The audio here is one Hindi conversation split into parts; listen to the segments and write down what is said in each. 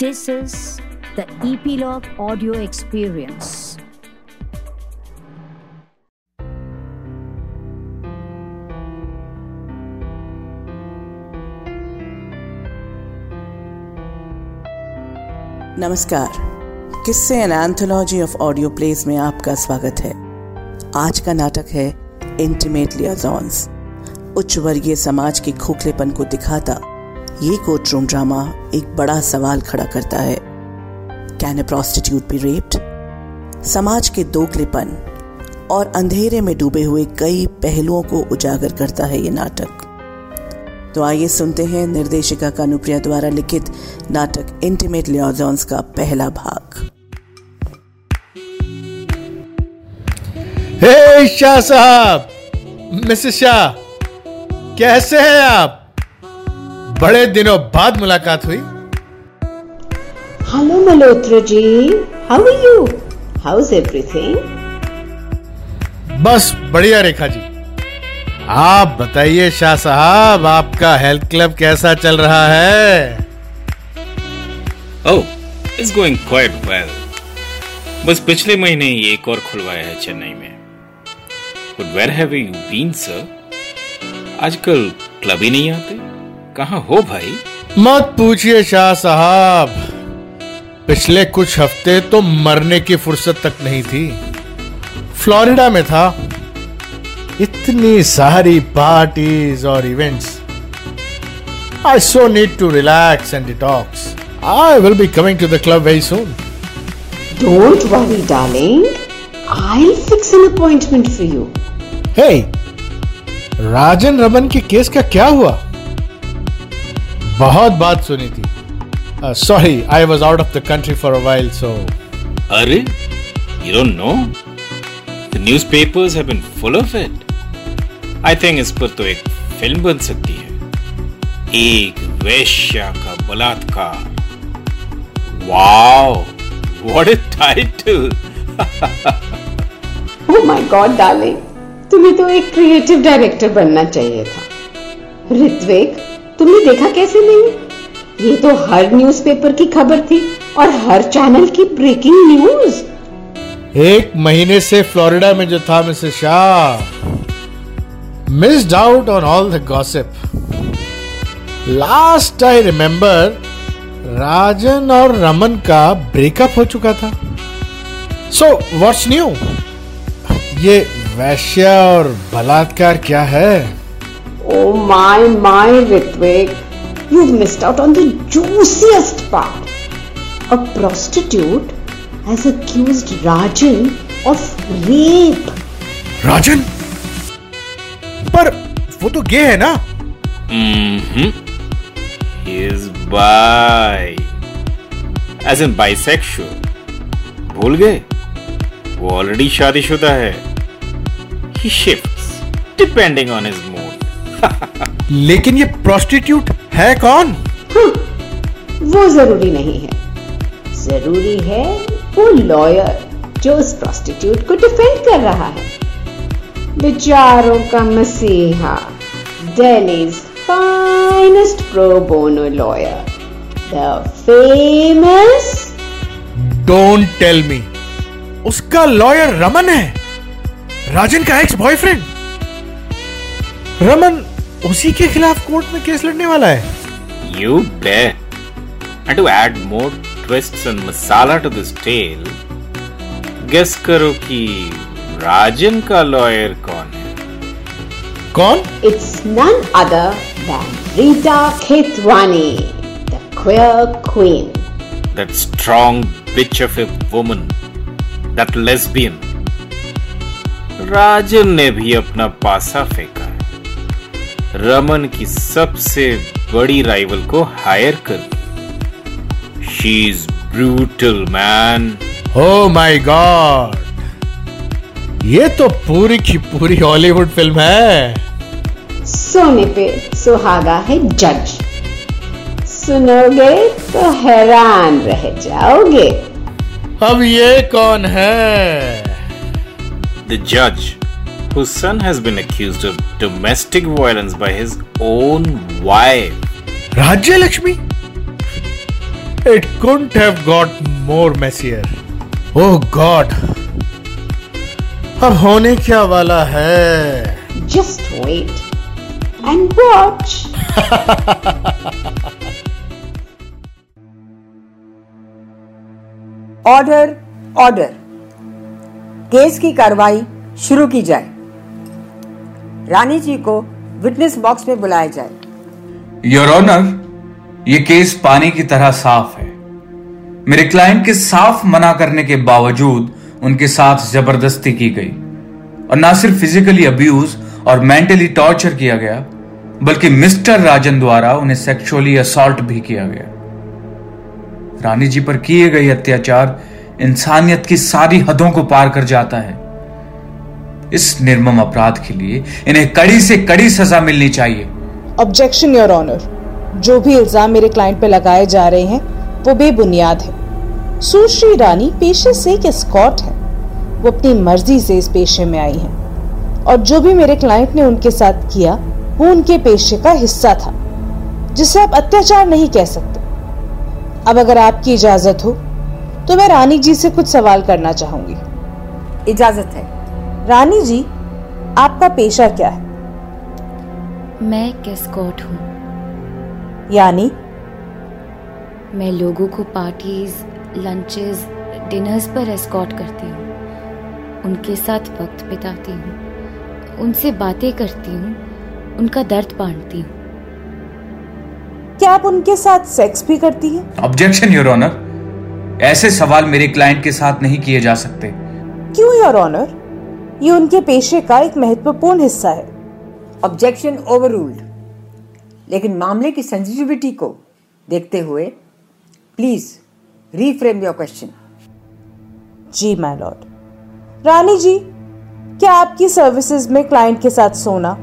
This is the Epilogue Audio Experience. नमस्कार। Kisse an anthology of audio plays में आपका स्वागत है। आज का नाटक है इंटीमेट लियाजॉन्स उच्च वर्गीय समाज के खोखलेपन को दिखाता ये कोर्ट रूम ड्रामा एक बड़ा सवाल खड़ा करता है। Can a prostitute be raped समाज के दोगलेपन और अंधेरे में डूबे हुए कई पहलुओं को उजागर करता है ये नाटक। तो आइए सुनते हैं निर्देशिका कानुप्रिया द्वारा लिखित नाटक इंटीमेट लियोजॉन्स का पहला भाग। हे शाह साहब मिसेस शाह, कैसे हैं आप? बड़े दिनों बाद मुलाकात हुई Hello, Malhotra ji. How you how is everything? बस बढ़िया रेखा जी आप बताइए शाह साहब आपका हेल्थ क्लब कैसा चल रहा है Oh, it's going quite well. बस पिछले महीने ही एक और खुलवाया है चेन्नई में But where have you been, sir? आजकल क्लब ही नहीं आते कहाँ हो भाई? मत पूछिए शाह साहब। पिछले कुछ हफ़्ते तो मरने की फुर्सत तक नहीं थी। फ्लोरिडा में था। इतनी सारी पार्टीज़ और events. I so need to relax and detox I will be coming to the club very soon Don't worry, darling. I'll fix an appointment for you. हे राजन रमन के केस का क्या हुआ? बहुत बात सुनी थी sorry I was out of the country for a while so अरे you don't know? The newspapers have been full of it. I think इस पर तो एक फ़िल्म बन सकती है एक वेश्या का बलात्कार wow what a title Oh my God, darling. तुम्हें तो एक क्रिएटिव डायरेक्टर बनना चाहिए था ऋत्विक तुमने देखा कैसे नहीं? ये तो हर न्यूज़पेपर की खबर थी और हर चैनल की ब्रेकिंग न्यूज़ एक महीने से फ्लोरिडा में जो था Mrs Shah missed out on all the gossip last I remember Rajan और रमन का ब्रेकअप हो चुका था। सो व्हाट्स न्यू ये वैश्या और बलात्कार क्या है? Oh my, my, Ritvik. You've missed out on the juiciest part. A prostitute has accused Rajan of rape. राजन पर वो तो गे है ना Mm-hmm. He is bi. As in bisexual. भूल गए वो ऑलरेडी शादीशुदा है He shifts depending on his. लेकिन ये प्रोस्टिट्यूट है कौन? वो ज़रूरी नहीं है। ज़रूरी है वो लॉयर जो उस प्रोस्टिट्यूट को डिफेंड कर रहा है। विचारों का मसीहा Delhi's finest pro bono lawyer the famous don't tell me उसका लॉयर रमन है। राजन का एक्स बॉयफ्रेंड रमन उसी के खिलाफ कोर्ट में केस लड़ने वाला है। You bet and to add more twists and masala to this tale guess करो कि राजन का लॉयर कौन है? कौन? It's none other than Rita Khetwani the queer queen that strong bitch of a woman that lesbian Rajan ने भी अपना पासा फेंका। रमन की सबसे बड़ी राइवल को हायर कर। She is brutal man oh my God ये तो पूरी की पूरी हॉलीवुड फ़िल्म है। सोने पे सुहागा है जज सुनोगे तो हैरान रह जाओगे। अब ये कौन है? द जज whose son has been accused of domestic violence by his own wife. राज्य Lakshmi It couldn't have got more messier. Oh God. अब होने क्या वाला है Just wait and watch. Order order case की कार्रवाई शुरू की जाए रानी जी को विटनेस बॉक्स में बुलाया जाए। योर ऑनर ये केस पानी की तरह साफ़ है। मेरे क्लाइंट के साफ़ मना करने के बावजूद उनके साथ ज़बरदस्ती की गई। और ना सिर्फ़ फिजिकली अब्यूज और मेंटली टॉर्चर किया गया, बल्कि मिस्टर राजन द्वारा उन्हें सेक्सुअली असॉल्ट भी किया गया। रानी जी पर किए गए अत्याचार इंसानियत की सारी हदों को पार कर जाता है। इस निर्मम अपराध के लिए इन्हें कड़ी से कड़ी सजा मिलनी चाहिए। ऑब्जेक्शन योर ऑनर जो भी इल्ज़ाम मेरे क्लाइंट पे लगाए जा रहे हैं वो बेबुनियाद है। सुश्री रानी पेशे से एक स्कॉट है। वो अपनी मर्ज़ी से इस पेशे में आई हैं। और जो भी मेरे क्लाइंट ने उनके साथ किया वो उनके पेशे का हिस्सा था जिसे आप अत्याचार नहीं कह सकते। अब अगर आपकी इजाज़त हो तो मैं रानी जी से कुछ सवाल करना चाहूँगी। इजाज़त है। रानी जी आपका पेशा क्या है? मैं एक एस्कॉट हूँ? यानी? मैं लोगों को पार्टीज़ लंचेस डिनर्स पर एस्कॉट करती हूँ। उनके साथ वक्त बिताती हूँ। उनसे बातें करती हूँ। उनका दर्द बांटती हूँ। क्या आप उनके साथ सेक्स भी करती हैं? ऑब्जेक्शन योर ऑनर ऐसे सवाल मेरे क्लाइंट के साथ नहीं किए जा सकते। क्यों योर ऑनर ये उनके पेशे का एक महत्वपूर्ण हिस्सा है। ऑब्जेक्शन ओवर लेकिन मामले की सेंसिटिविटी को देखते हुए please reframe your question ji my lord Rani ji क्या आपकी सर्विसेज़ में क्लाइंट के साथ सोना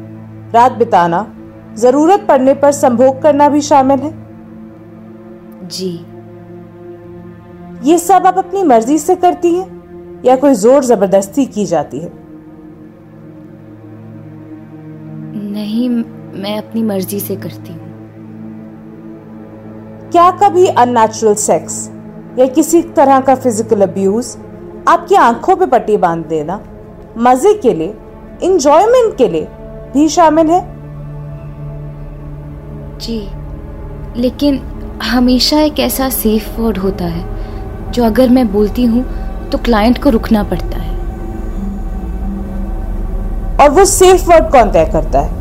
रात बिताना ज़रूरत पड़ने पर संभोग करना भी शामिल है? जी। ये सब आप अपनी मर्ज़ी से करती हैं या कोई ज़ोर ज़बरदस्ती की जाती है? नहीं मैं अपनी मर्ज़ी से करती हूँ। क्या कभी अननेचुरल सेक्स या किसी तरह का फ़िज़िकल अब्यूज आपकी आँखों पे पट्टी बाँध देना मज़े के लिए इंजॉयमेंट के लिए भी शामिल है? जी लेकिन हमेशा एक ऐसा सेफ़ वर्ड होता है जो अगर मैं बोलती हूँ तो क्लाइंट को रुकना पड़ता है। और वो सेफ़ वर्ड कौन तय करता है?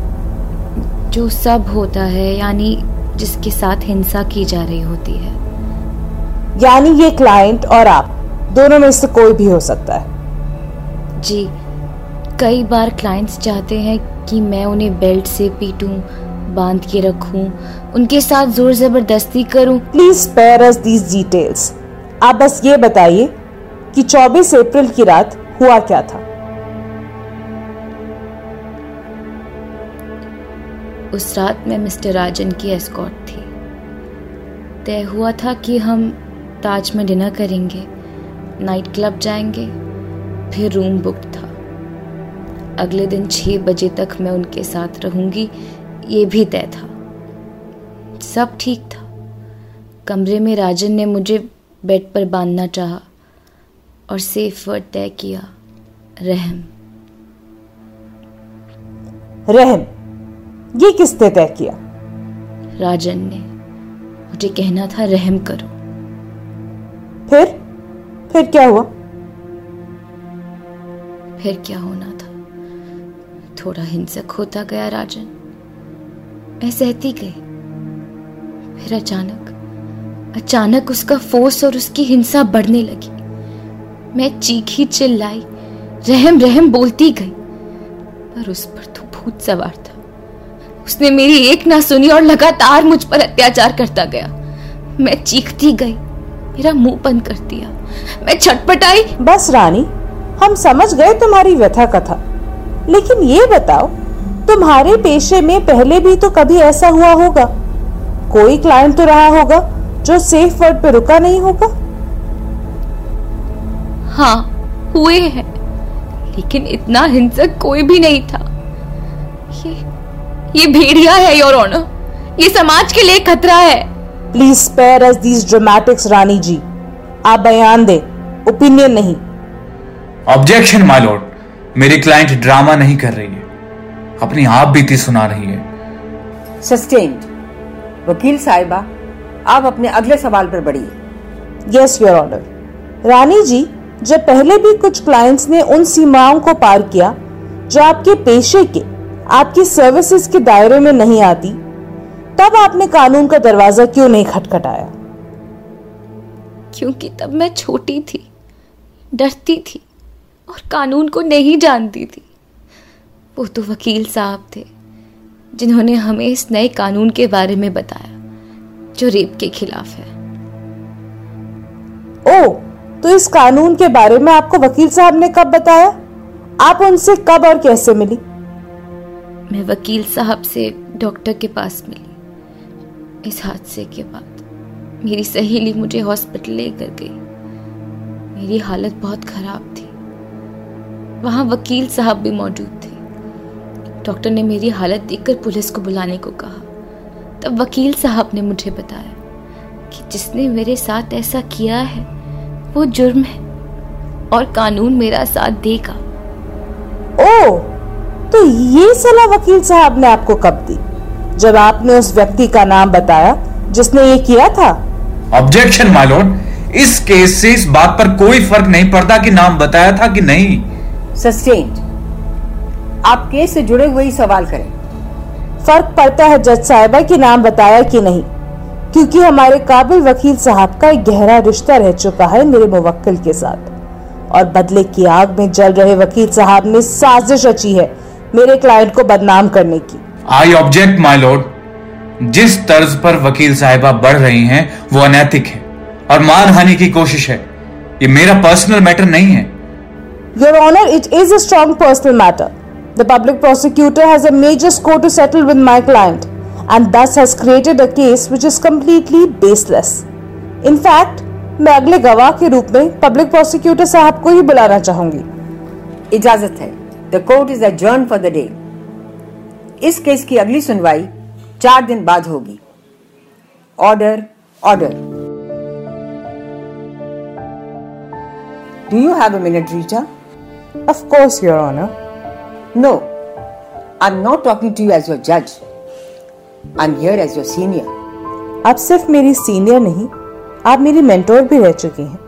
जो सब होता है यानी जिसके साथ हिंसा की जा रही होती है। यानी ये क्लाइंट और आप दोनों में से कोई भी हो सकता है। जी कई बार क्लाइंट्स चाहते हैं कि मैं उन्हें बेल्ट से पीटूं बाँध के रखूँ उनके साथ ज़ोर ज़बरदस्ती करूँ। Please spare us these details आप बस ये बताइए कि 24 अप्रैल की रात हुआ क्या था? उस रात में मिस्टर राजन की एस्कॉट थी। तय हुआ था कि हम ताज में डिनर करेंगे, नाइट क्लब जाएँगे, फिर रूम बुक था। अगले दिन छह बजे तक मैं उनके साथ रहूँगी, ये भी तय था। सब ठीक था। कमरे में राजन ने मुझे बेड पर बांधना चाहा और सेफ़ वर्ड तय किया, रहम। रहम। ये किसने तय किया? राजन ने मुझे कहना था रहम करो। फिर? फिर क्या हुआ? फिर क्या होना था? थोड़ा हिंसक होता गया राजन। मैं सहती गई। फिर अचानक अचानक उसका फोर्स और उसकी हिंसा बढ़ने लगी। मैं चीखी चिल्लाई रहम रहम बोलती गई। पर उस पर तो भूत सवार उसने मेरी एक ना सुनी और लगातार मुझ पर अत्याचार करता गया। मैं चीखती गई मेरा मुँह बंद कर दिया। मैं छटपटाई बस रानी हम समझ गए तुम्हारी व्यथा कथा। लेकिन ये बताओ तुम्हारे पेशे में पहले भी तो कभी ऐसा हुआ होगा? कोई क्लाइंट तो रहा होगा जो सेफ़ वर्ड पे रुका नहीं होगा? हाँ हुए हैं। लेकिन इतना हिंसक कोई भी नहीं था। ये भेड़िया है योर ऑनर ये समाज के लिए खतरा है. Please spare us these dramatics Rani ji आप बयान दें ओपिनियन नहीं. ऑब्जेक्शन माय लॉर्ड मेरी क्लाइंट ड्रामा नहीं कर रही है. अपनी आप बीती सुना रही है. सस्टेन्ड वकील साहिबा आप अपने अगले सवाल पर बढ़िए। Yes your honour Rani ji जब पहले भी कुछ क्लाइंट्स ने उन सीमाओं को पार किया जो आपके पेशे के आपकी सर्विसेज़ के दायरे में नहीं आती तब आपने कानून का दरवाज़ा क्यों नहीं खटखटाया? क्योंकि तब मैं छोटी थी डरती थी और कानून को नहीं जानती थी। वो तो वकील साहब थे जिन्होंने हमें इस नए कानून के बारे में बताया जो रेप के खिलाफ है। ओ तो इस कानून के बारे में आपको वकील साहब ने कब बताया? आप उनसे कब और कैसे मिली? मैं वकील साहब से डॉक्टर के पास मिली। इस हादसे के बाद मेरी सहेली मुझे हॉस्पिटल लेकर गई। मेरी हालत बहुत खराब थी। वहाँ वकील साहब भी मौजूद थे। डॉक्टर ने मेरी हालत देखकर पुलिस को बुलाने को कहा। तब वकील साहब ने मुझे बताया कि जिसने मेरे साथ ऐसा किया है, वो जुर्म है और कानून मेरा साथ देगा। तो ये सलाह वकील साहब ने आपको कब दी? जब आपने उस व्यक्ति का नाम बताया जिसने ये किया था। ऑब्जेक्शन माय लॉर्ड इस केस से इस बात पर कोई फ़र्क नहीं पड़ता कि नाम बताया था कि नहीं। सस्टेन्ड आप केस से जुड़े हुए ही सवाल करें। फ़र्क पड़ता है जज साहिबा कि नाम बताया कि नहीं क्योंकि हमारे काबिल वकील साहब का एक गहरा रिश्ता रह चुका है मेरे मुवक्किल के साथ। और बदले की आग में जल रहे वकील साहब ने साजिश रची है। मेरे क्लाइंट को बदनाम करने की। आई ऑब्जेक्ट माई लॉर्ड जिस तर्ज पर वकील साहिबा बढ़ रही हैं वो अनैतिक है और मानहानि की कोशिश है। ये मेरा पर्सनल मैटर नहीं है। Your honour it is a strong personal matter the public prosecutor has a major score to settle with my client and this has created a case which is completely baseless in fact मैं अगले गवाह के रूप में पब्लिक प्रोसिक्यूटर साहब को ही बुलाना चाहूँगी। इजाज़त है। The court is adjourned for the day इस केस की अगली सुनवाई चार दिन बाद होगी। Order order do you have a minute Rita of course your honour no I am not talking to you as your जज I am here as your senior आप सिर्फ़ मेरी सीनियर नहीं आप मेरी मेंटोर भी रह चुकी हैं।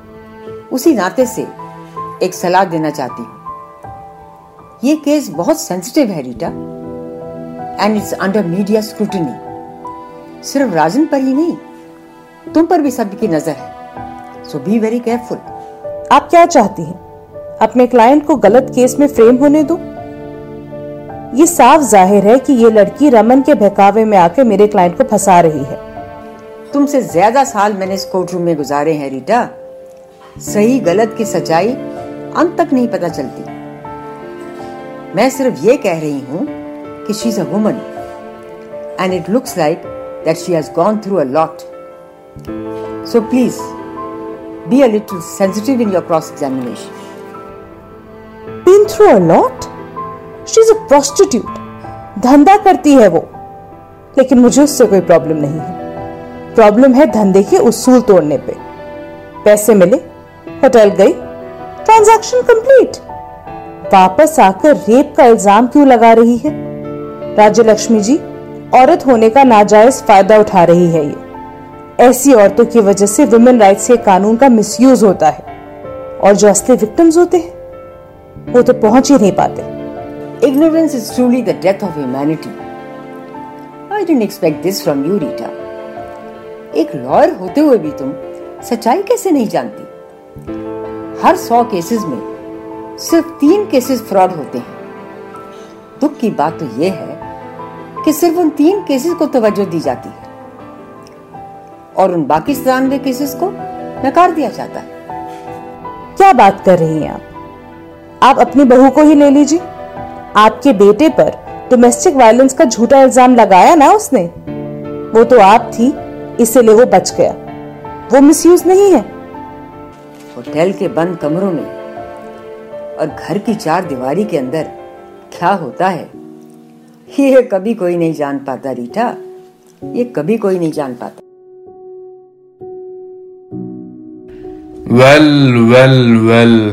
उसी नाते से एक सलाह देना चाहती हूँ। ये केस बहुत सेंसिटिव है Rita and it's under media scrutiny सिर्फ़ राजन पर ही नहीं तुम पर भी सबकी नज़र है. सो बी वेरी केयरफुल आप क्या चाहती हैं? अपने क्लाइंट को गलत केस में फ्रेम होने दो? ये साफ़ ज़ाहिर है कि ये लड़की रमन के बहकावे में आकर मेरे क्लाइंट को फंसा रही है। तुमसे ज़्यादा साल मैंने इस कोर्ट रूम में गुजारे हैं रीटा सही गलत की सच्चाई अंत तक नहीं पता चलती। मैं सिर्फ़ ये कह रही हूँ कि she is a woman and it looks like that she has gone through a lot so please be a little sensitive in your cross examination been through a lot? She's a prostitute. धंधा करती है वो. लेकिन मुझे उससे कोई प्रॉब्लम नहीं है. प्रॉब्लम है धंधे के उसूल तोड़ने पे. पैसे मिले, होटल गई ट्रांजैक्शन कंप्लीट वापस आकर रेप का इल्ज़ाम क्यों लगा रही है? राज्य लक्ष्मी जी औरत होने का नाजायज फ़ायदा उठा रही है ये। ऐसी औरतों की वजह से वुमेन राइट्स के कानून का मिसयूज होता है। और जो असली विक्टिम्स होते हैं वो तो पहुँच ही नहीं पाते। Ignorance is truly the death of humanity. I didn't expect this from you, Rita. एक लॉयर होते हुए भी तुम सच्चाई कैसे नहीं जानती? हर सौ केसेस में सिर्फ़ तीन केसेस फ्रॉड होते हैं। दुख की बात तो यह है कि सिर्फ़ उन तीन केसेस को तवज्जो दी जाती है। और उन बाकी सतानवे केसेस को नकार दिया जाता है। क्या बात कर रही हैं आप? आप अपनी बहू को ही ले लीजिए। आपके बेटे पर डोमेस्टिक वायलेंस का झूठा इल्ज़ाम लगाया ना उसने? वो तो आप थी इसलिए वो बच गया। वो मिसयूज नहीं है। होटल के बंद कमरों में और घर की चार दीवारी के अंदर क्या होता है? ये कभी कोई नहीं जान पाता, रीटा। ये कभी कोई नहीं जान पाता। Well well well.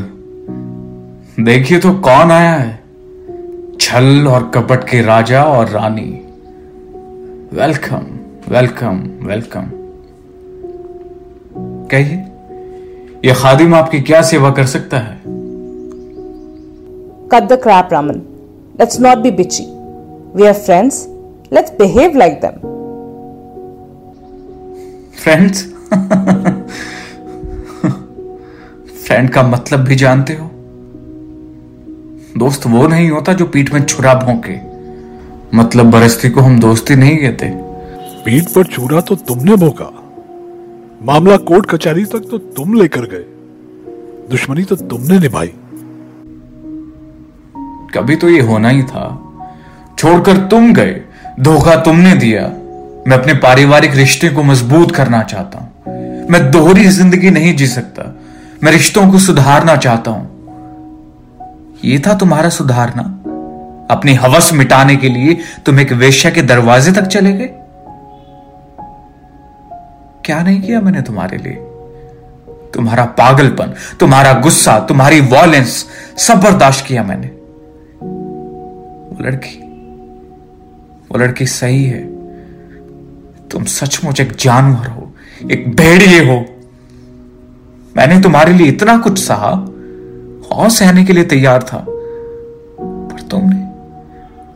देखिए तो कौन आया है? छल और कपट के राजा और रानी। Welcome welcome welcome. कहिए यह खादिम आपकी क्या सेवा कर सकता है? Cut the crap, Raman. Let's not be bitchy. We are friends. Let's behave like them. Friends friend का मतलब भी जानते हो दोस्त वो नहीं होता जो पीठ में छुरा भोंके मतलब बरस्ती को हम दोस्ती नहीं कहते पीठ पर छुरा तो तुमने भोंका मामला कोर्ट कचहरी तक तो तुम लेकर गए दुश्मनी तो तुमने निभाई कभी तो ये होना ही था। छोड़कर तुम गए, धोखा तुमने दिया। मैं अपने पारिवारिक रिश्ते को मज़बूत करना चाहता हूँ। मैं दोहरी ज़िंदगी नहीं जी सकता। मैं रिश्तों को सुधारना चाहता हूँ। यह था तुम्हारा सुधारना? अपनी हवस मिटाने के लिए तुम एक वेश्या के दरवाजे तक चले गए? क्या नहीं किया मैंने तुम्हारे लिए? तुम्हारा पागलपन, तुम्हारा गुस्सा, तुम्हारी वॉयलेंस सब बर्दाश्त किया मैंने। वो लड़की वो लड़की सही है तुम सचमुच एक जानवर हो एक भेड़िए हो मैंने तुम्हारे लिए इतना कुछ सहा और सहने के लिए तैयार था पर तुमने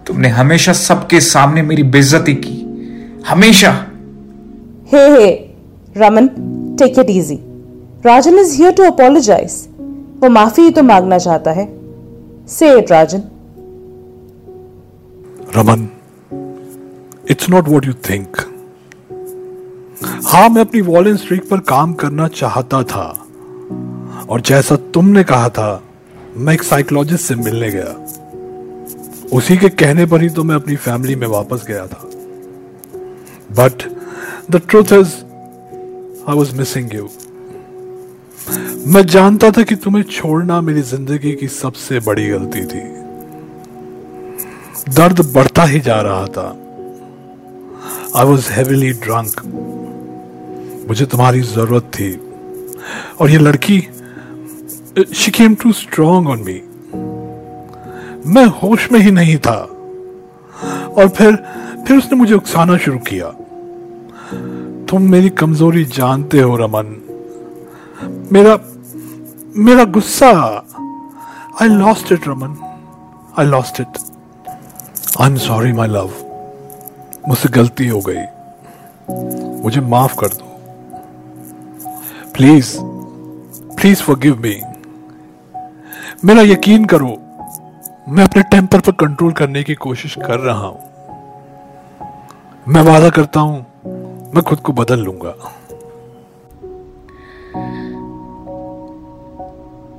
तुमने हमेशा सबके सामने मेरी बेइज्जती की हमेशा Hey, hey, Raman, take it easy. Rajan is here to apologize. वो माफ़ी ही तो मांगना चाहता है Say it, Rajan. Raman it's not what you think हाँ मैं अपनी वॉलेन स्ट्रीक पर काम करना चाहता था। और जैसा तुमने कहा था, मैं एक साइकोलॉजिस्ट से मिलने गया। उसी के कहने पर ही तो मैं अपनी फैमिली में वापस गया था। But the truth is I was missing you मैं जानता था कि तुम्हें छोड़ना मेरी ज़िंदगी की सबसे बड़ी गलती थी। दर्द बढ़ता ही जा रहा था। आई वॉज़ हैविली ड्रंक मुझे तुम्हारी ज़रूरत थी। और ये लड़की she came too strong on me मैं होश में ही नहीं था। और फिर फिर उसने मुझे उकसाना शुरू किया। तुम मेरी कमज़ोरी जानते हो, रमन। मेरा मेरा गुस्सा। I lost it Raman. I lost it I am sorry my love मुझसे गलती हो गई। मुझे माफ़ कर दो। प्लीज़ प्लीज़ फॉरगिव मी मेरा यकीन करो, मैं अपने टेम्पर पर कंट्रोल करने की कोशिश कर रहा हूँ। मैं वादा करता हूँ, मैं खुद को बदल लूँगा।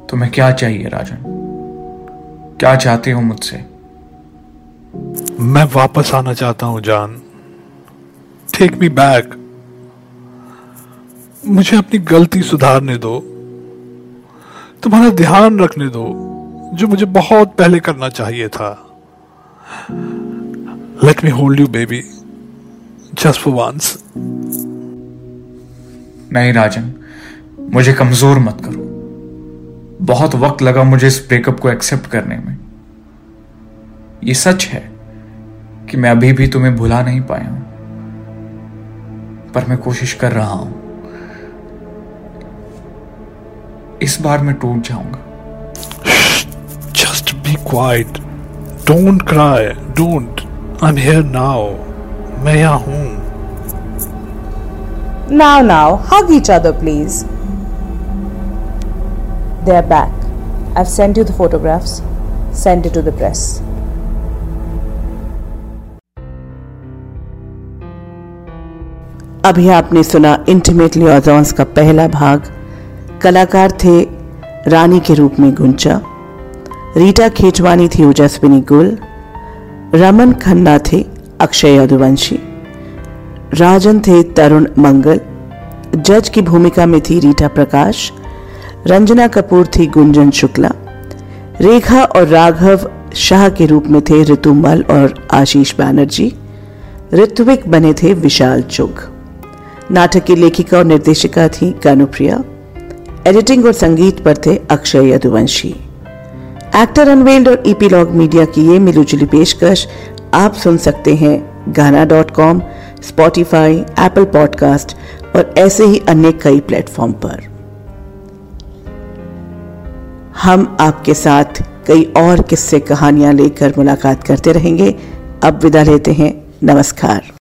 तुम्हें क्या चाहिए राजन? क्या चाहते हो मुझसे? मैं वापस आना चाहता हूँ, जान। टेक मी बैक मुझे अपनी गलती सुधारने दो। तुम्हारा ध्यान रखने दो, जो मुझे बहुत पहले करना चाहिए था। Let me hold you baby just for once नहीं, राजन, मुझे कमज़ोर मत करो। बहुत वक्त लगा मुझे इस ब्रेकअप को एक्सेप्ट करने में। ये सच है कि मैं अभी भी तुम्हें भुला नहीं पाया हूँ पर मैं कोशिश कर रहा हूँ इस बार मैं टूट जाऊँगा just be quiet don't cry don't I am here now मैं यहाँ हूँ Now, now, hug each other, please. They're back. I've sent you the photographs. Send it to the press. अभी आपने सुना इंटीमेटली ऑजॉन्स का पहला भाग। कलाकार थे रानी के रूप में गुंचा रीटा खेचवानी थी ओजस्विनी गुल। रमन खन्ना थे अक्षय यदुवंशी। राजन थे तरुण मंगल। जज की भूमिका में थी रीटा प्रकाश। रंजना कपूर थी गुंजन शुक्ला। रेखा और राघव शाह के रूप में थे ऋतुमल और आशीष बैनर्जी। ऋत्विक बने थे विशाल चुग। नाटक की लेखिका और निर्देशिका थी कानुप्रिया एडिटिंग और संगीत पर थे अक्षय यदुवंशी। एक्टर अनवेल्ड और ईपीलॉग मीडिया की ये मिलूजुली पेशकश आप सुन सकते हैं Gaana dot com Spotify Apple podcast और ऐसे ही अन्य कई प्लेटफॉर्म पर। हम आपके साथ कई और किस्से कहानियाँ लेकर मुलाकात करते रहेंगे। अब विदा लेते हैं। नमस्कार।